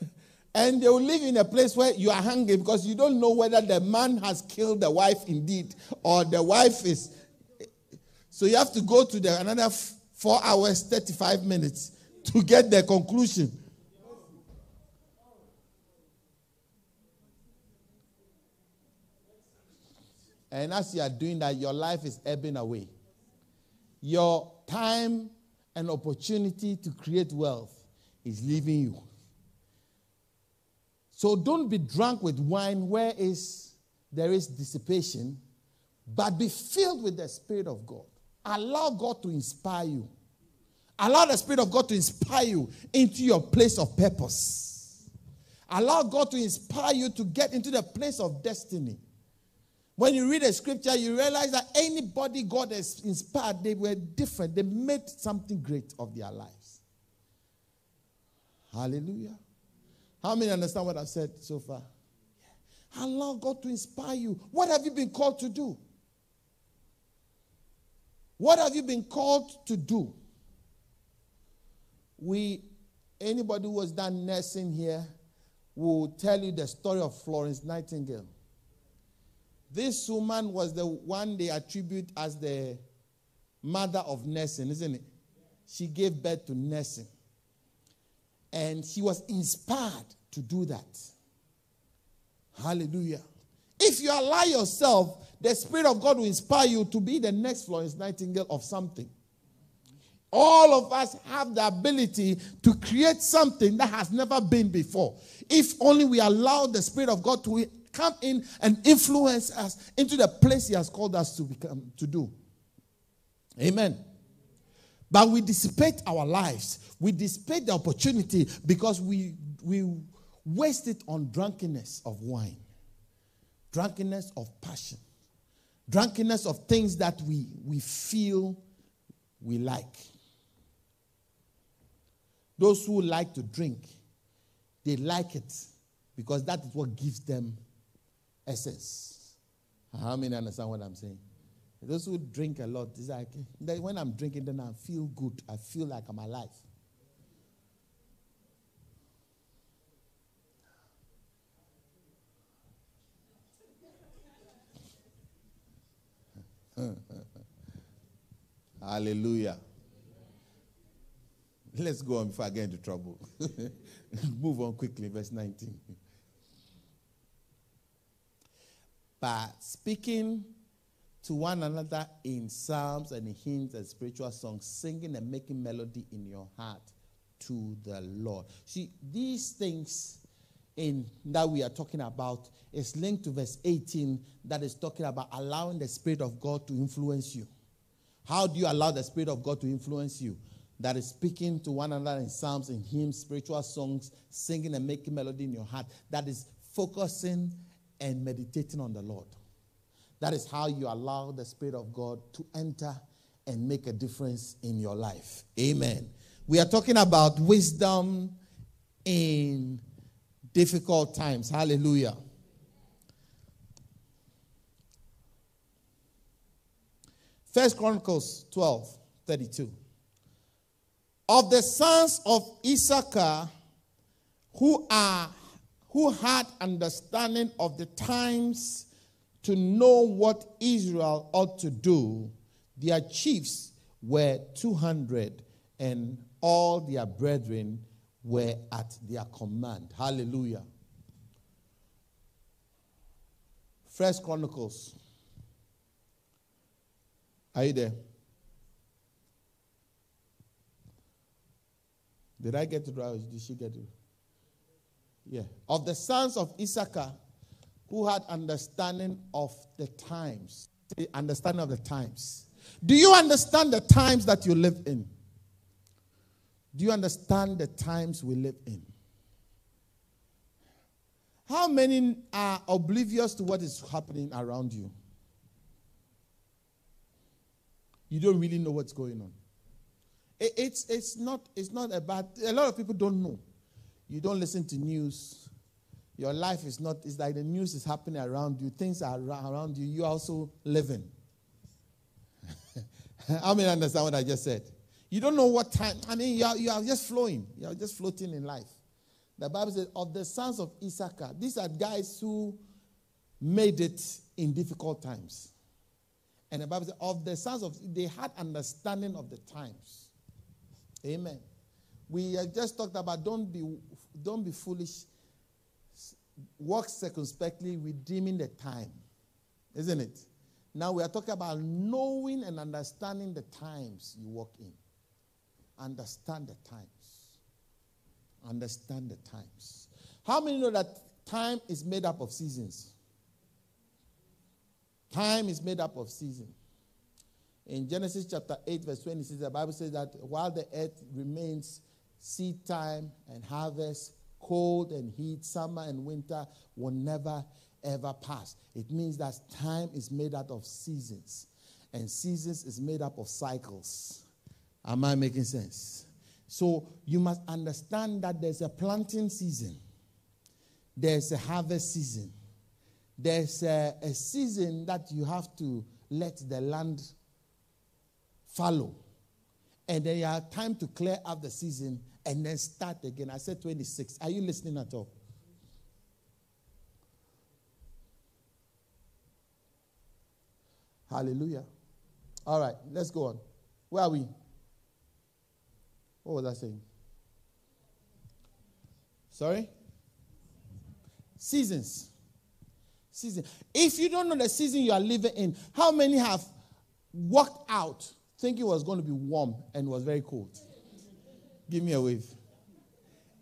A: And they will live in a place where you are hungry because you don't know whether the man has killed the wife indeed or the wife is. So you have to go to the another four hours, 35 minutes to get the conclusion. And as you are doing that, your life is ebbing away. Your time and opportunity to create wealth is leaving you. So don't be drunk with wine where is there is dissipation, but be filled with the Spirit of God. Allow God to inspire you. Allow the Spirit of God to inspire you into your place of purpose. Allow God to inspire you to get into the place of destiny. When you read a scripture, you realize that anybody God has inspired, they were different. They made something great of their lives. Hallelujah. How many understand what I've said so far? Allow God to inspire you. What have you been called to do? What have you been called to do? We, anybody who has done nursing here, will tell you the story of Florence Nightingale. This woman was the one they attribute as the mother of nursing, isn't it? She gave birth to nursing. And she was inspired to do that. Hallelujah. If you allow yourself, the Spirit of God will inspire you to be the next Florence Nightingale of something. All of us have the ability to create something that has never been before. If only we allow the Spirit of God to come in and influence us into the place He has called us to become to do. Amen. But we dissipate our lives. We dissipate the opportunity because we, we waste it on drunkenness of wine, drunkenness of passion, drunkenness of things that we, we feel we like. Those who like to drink, they like it because that is what gives them essence. How many understand what I'm saying? Those who drink a lot, it's like when I'm drinking, then I feel good. I feel like I'm alive. Hallelujah. Let's go on before I get into trouble. Move on quickly, verse 19. By speaking to one another in psalms and hymns and spiritual songs, singing and making melody in your heart to the Lord. See, these things in that we are talking about is linked to verse 18 that is talking about allowing the Spirit of God to influence you. How do you allow the Spirit of God to influence you? That is speaking to one another in psalms and hymns, spiritual songs, singing and making melody in your heart. That is focusing and meditating on the Lord. That is how you allow the Spirit of God to enter and make a difference in your life. Amen. We are talking about wisdom in difficult times. Hallelujah. First Chronicles 12 32. Of the sons of Issachar who are who had understanding of the times to know what Israel ought to do, their chiefs were 200, and all their brethren were at their command. Hallelujah. First Chronicles. Are you there? Did I get it right? Did she get it? Yeah. Of the sons of Issachar, who had understanding of the times. The understanding of the times. Do you understand the times that you live in? Do you understand the times we live in? How many are oblivious to what is happening around you? You don't really know what's going on. it's, it's, not, it's not about, a lot of people don't know. You don't listen to news. Your life is not, it's like the news is happening around you, things are around you, you're also living. How many understand what I just said? You don't know what time, I mean, you are, you are just flowing, you are just floating in life. The Bible says, of the sons of Issachar, these are guys who made it in difficult times. And the Bible says, of the sons of, they had understanding of the times. Amen. We have just talked about don't be, don't be foolish walk circumspectly, redeeming the time. Isn't it? Now we are talking about knowing and understanding the times you walk in. Understand the times. Understand the times. How many know that time is made up of seasons? Time is made up of seasons. In Genesis chapter 8, verse 26, the Bible says that while the earth remains seed time and harvest, cold and heat, summer and winter will never ever pass. It means that time is made out of seasons, and seasons is made up of cycles. Am I making sense? So you must understand that there's a planting season, there's a harvest season, there's a, a season that you have to let the land follow. And you have time to clear up the season and then start again. I said 26. Are you listening at all? Hallelujah. All right, let's go on. Where are we? What was I saying? Sorry? Seasons. Season. If you don't know the season you are living in, how many have walked out thinking it was going to be warm and was very cold? Give me a wave.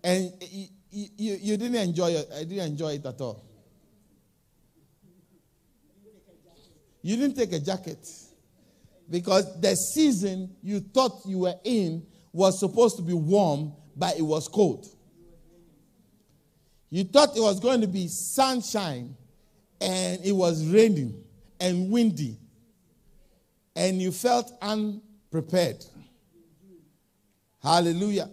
A: And you, you, you didn't enjoy it. I didn't enjoy it at all. You didn't take a jacket. Because the season you thought you were in was supposed to be warm, but it was cold. You thought it was going to be sunshine, and it was raining and windy, and you felt unprepared. Hallelujah.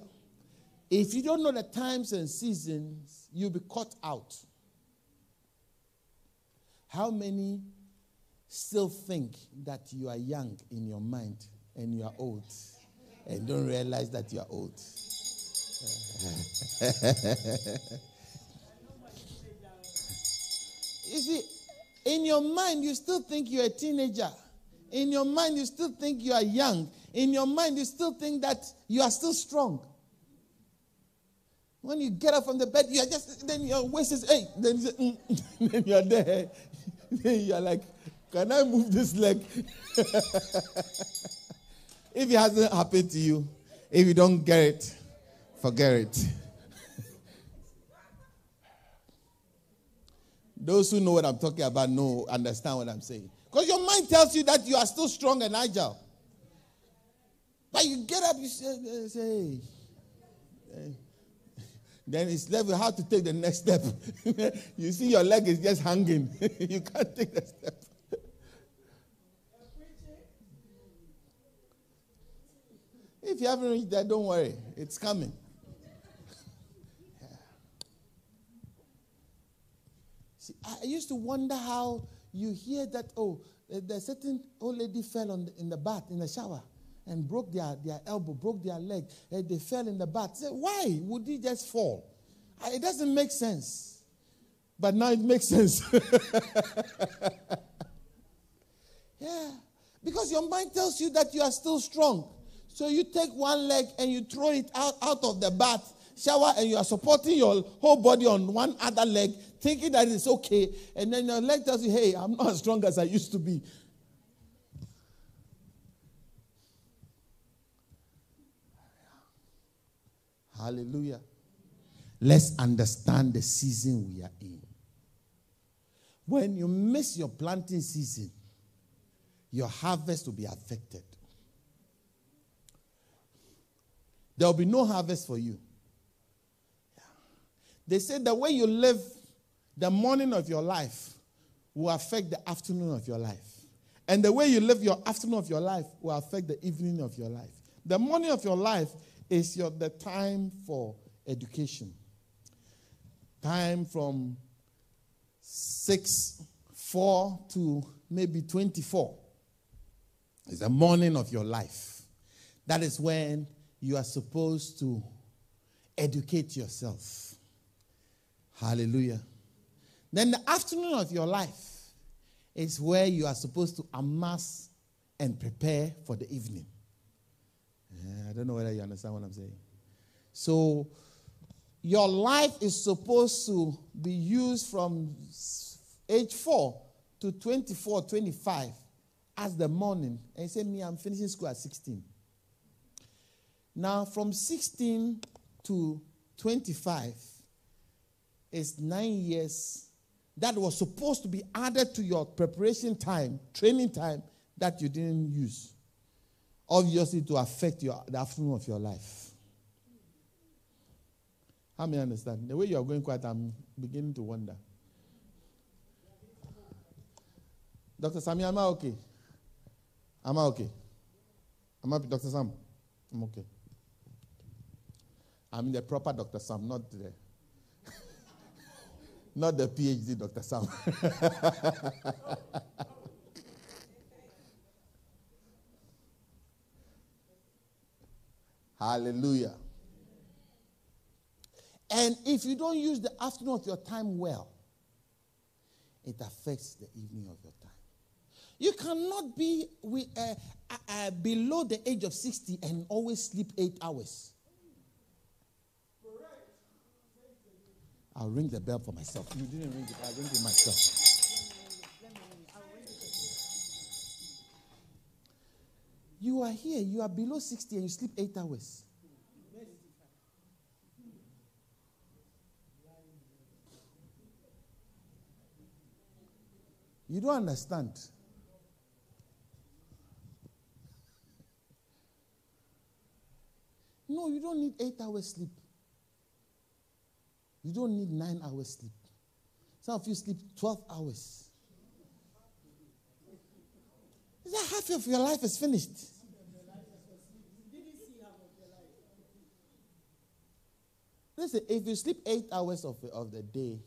A: If you don't know the times and seasons, you'll be caught out. How many still think that you are young in your mind and you are old and don't realize that you are old? you see, in your mind, you still think you're a teenager. In your mind, you still think you are young. In your mind, you still think that you are still strong. When you get up from the bed, you are just, then your waist is, hey, then, you mm, then you're there. then you're like, can I move this leg? if it hasn't happened to you, if you don't get it, forget it. Those who know what I'm talking about know, understand what I'm saying. Because your mind tells you that you are still strong and agile. But you get up, you say, hey. Then it's with how to take the next step. you see your leg is just hanging. you can't take the step. If you haven't reached there, don't worry. It's coming. See, I used to wonder how you hear that, oh, the certain old lady fell on the, in the bath, in the shower, and broke their, their elbow, broke their leg, and they fell in the bath. Say, why would he just fall? It doesn't make sense. But now it makes sense. yeah. Because your mind tells you that you are still strong. So you take one leg and you throw it out, out of the bath shower and you are supporting your whole body on one other leg, thinking that it's okay. And then your leg tells you, hey, I'm not as strong as I used to be. Hallelujah. Let's understand the season we are in. When you miss your planting season, your harvest will be affected. There will be no harvest for you. They say the way you live the morning of your life will affect the afternoon of your life. And the way you live your afternoon of your life will affect the evening of your life. The morning of your life is your, the time for education. Time from 6, 4 to maybe 24 is the morning of your life. That is when you are supposed to educate yourself. Hallelujah. Then the afternoon of your life is where you are supposed to amass and prepare for the evening. Eh, I don't know whether you understand what I'm saying. So, your life is supposed to be used from age 4 to 24, 25 as the morning. And you say, Me, I'm finishing school at 16. Now, from 16 to 25, is nine years that was supposed to be added to your preparation time, training time that you didn't use. Obviously, to affect your, the afternoon of your life. How many understand? The way you are going quiet, I'm beginning to wonder. Dr. Sami, am I okay? Am I okay? Am I Dr. Sam? I'm okay. I'm the proper Dr. Sam, not the not the PhD, Dr. Sam. Hallelujah. And if you don't use the afternoon of your time well, it affects the evening of your time. You cannot be we, uh, uh, uh, below the age of 60 and always sleep eight hours. I'll ring the bell for myself. You didn't ring it, I'll ring it myself. You are here, you are below 60 and you sleep eight hours. You don't understand. No, you don't need eight hours sleep. You don't need nine hours sleep. Some of you sleep 12 hours. That half of your life is finished? Listen, if you sleep eight hours of, of the day,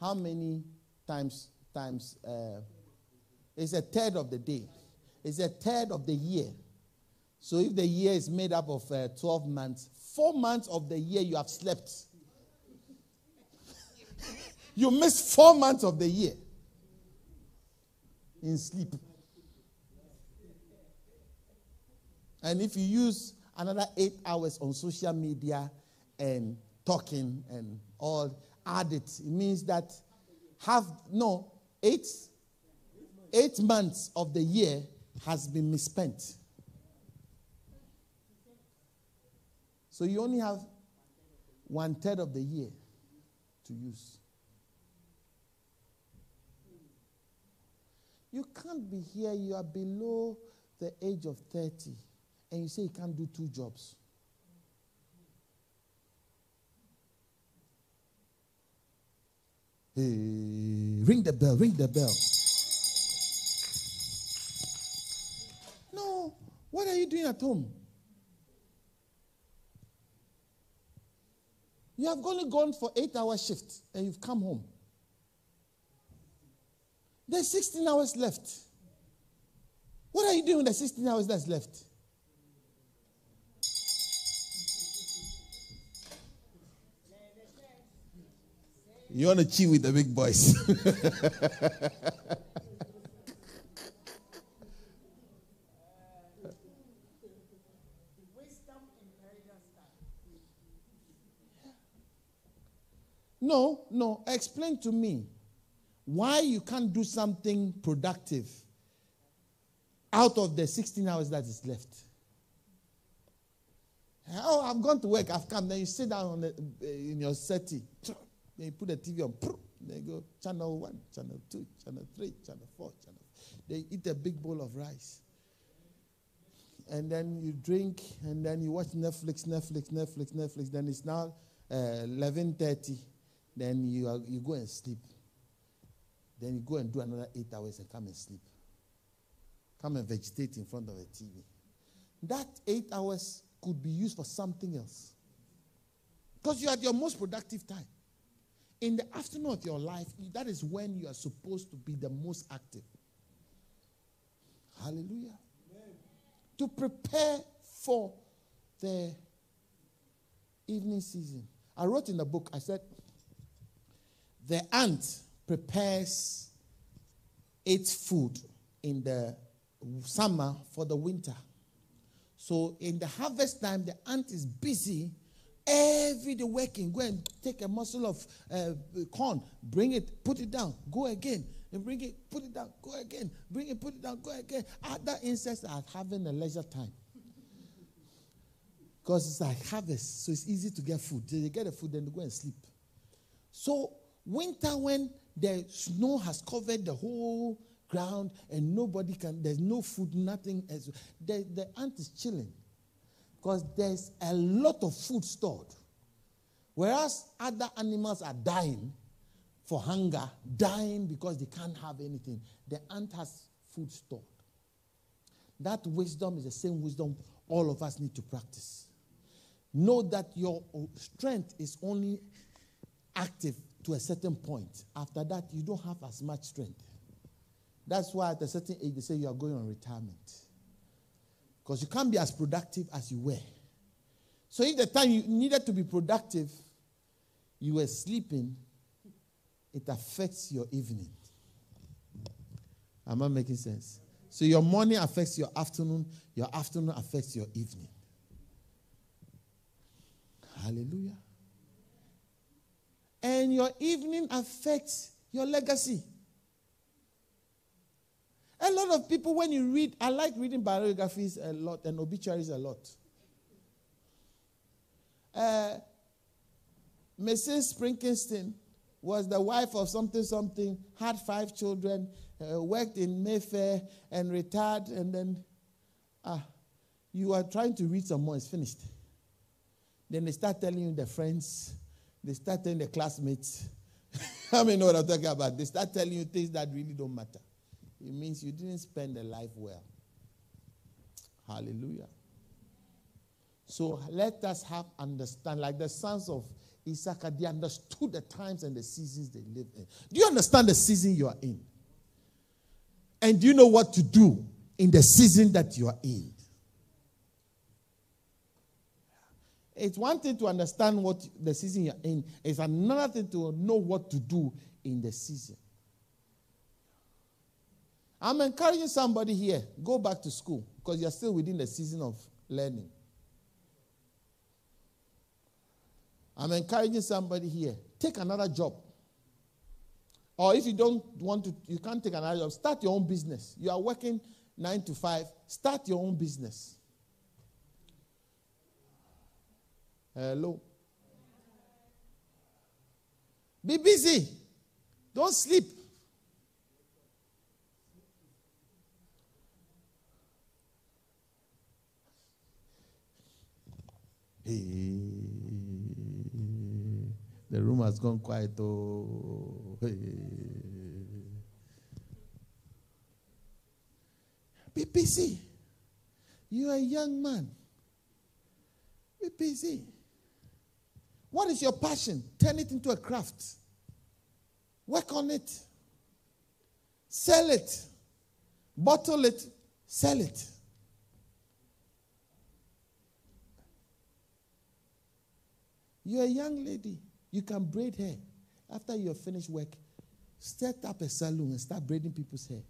A: how many times times uh, it's a third of the day. It's a third of the year. So if the year is made up of uh, 12 months, four months of the year you have slept. you missed four months of the year in sleep. And if you use another eight hours on social media and talking and all, add it. It means that have no eight eight months of the year has been misspent. So you only have one third of the year to use. You can't be here, you are below the age of 30, and you say you can't do two jobs. Hey, ring the bell, ring the bell. No, what are you doing at home? You have only gone for eight hour shift and you've come home. There's 16 hours left. What are you doing with the 16 hours that's left? You want to chill with the big boys. no, no. Explain to me why you can't do something productive out of the 16 hours that is left. Oh, I've gone to work, I've come. Then you sit down the, in your settee. Then you put the TV on. Then you go channel one, channel two, channel three, channel four, channel. They eat a big bowl of rice. And then you drink, and then you watch Netflix, Netflix, Netflix, Netflix. Then it's now uh, 11.30. Then you, are, you go and sleep. Then you go and do another eight hours and come and sleep. Come and vegetate in front of a TV. That eight hours could be used for something else. Because you're at your most productive time. In the afternoon of your life, that is when you are supposed to be the most active. Hallelujah. Amen. To prepare for the evening season. I wrote in the book, I said, the ant prepares its food in the summer for the winter. So in the harvest time, the ant is busy Every day working, go and take a muscle of uh, corn, bring it, put it down, go again, and bring it, put it down, go again, bring it, put it down, go again. Other insects are having a leisure time. Because it's like harvest, so it's easy to get food. They get the food, then they go and sleep. So, winter, when the snow has covered the whole ground and nobody can, there's no food, nothing else, the, the ant is chilling because there's a lot of food stored. Whereas other animals are dying for hunger, dying because they can't have anything, the ant has food stored. That wisdom is the same wisdom all of us need to practice. Know that your strength is only active to a certain point. After that, you don't have as much strength. That's why at a certain age, they say you are going on retirement. Because you can't be as productive as you were. So if the time you needed to be productive, you were sleeping, it affects your evening. Am I making sense? So your morning affects your afternoon, your afternoon affects your evening. Hallelujah. And your evening affects your legacy. A lot of people, when you read, I like reading biographies a lot and obituaries a lot. Uh, Mrs. Springsteen was the wife of something something, had five children, uh, worked in Mayfair and retired, and then ah, you are trying to read some more, it's finished. Then they start telling you the friends, they start telling the classmates. I mean, what I'm talking about. They start telling you things that really don't matter. It means you didn't spend the life well. Hallelujah. So let us have understand, like the sons of Issachar, they understood the times and the seasons they live in. Do you understand the season you are in? And do you know what to do in the season that you are in? It's one thing to understand what the season you're in, it's another thing to know what to do in the season. I'm encouraging somebody here go back to school because you're still within the season of learning. I'm encouraging somebody here take another job. Or if you don't want to, you can't take another job, start your own business. You are working nine to five, start your own business. Hello. Be busy. Don't sleep. Hey, the room has gone quiet. Oh, hey. Busy. You are a young man. Busy. What is your passion? Turn it into a craft. Work on it. Sell it. Bottle it. Sell it. You're a young lady. You can braid hair. After you have finished work, set up a salon and start braiding people's hair.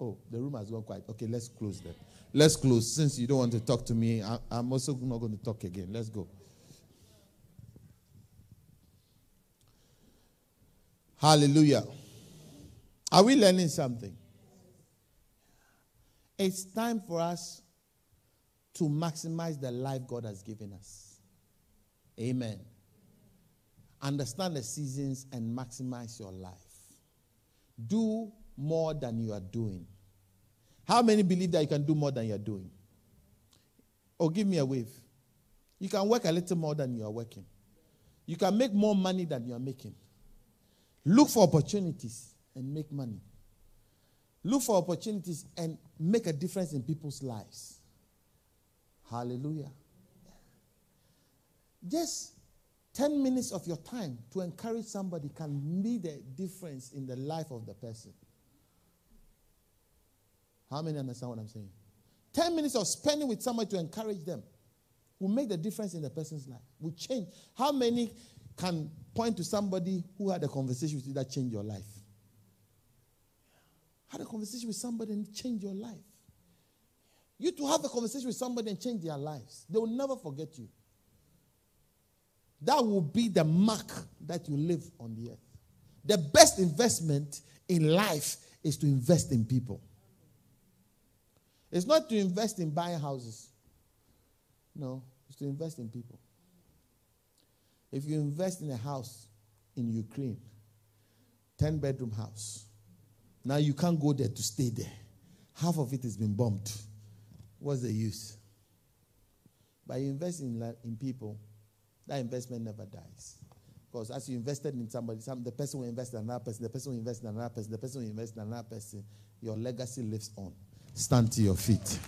A: Oh, the room has gone quiet. Okay, let's close that. Let's close. Since you don't want to talk to me, I, I'm also not going to talk again. Let's go. Hallelujah. Are we learning something? It's time for us to maximize the life God has given us. Amen. Understand the seasons and maximize your life. Do more than you are doing. How many believe that you can do more than you're doing? Or oh, give me a wave. You can work a little more than you are working. You can make more money than you are making. Look for opportunities and make money. Look for opportunities and make a difference in people's lives. Hallelujah. Just 10 minutes of your time to encourage somebody can make the difference in the life of the person. How many understand what I'm saying? 10 minutes of spending with somebody to encourage them will make the difference in the person's life, will change. How many can point to somebody who had a conversation with you that changed your life? Had a conversation with somebody and changed your life. You to have a conversation with somebody and change their lives. They will never forget you. That will be the mark that you live on the earth. The best investment in life is to invest in people. It's not to invest in buying houses. No, it's to invest in people. If you invest in a house in Ukraine, 10 bedroom house, now you can't go there to stay there. Half of it has been bombed. What's the use? But you invest in, in people, that investment never dies. Because as you invested in somebody, some, the person will invest in another person, the person will invest in another person, the person will invest in another person, your legacy lives on. Stand to your feet.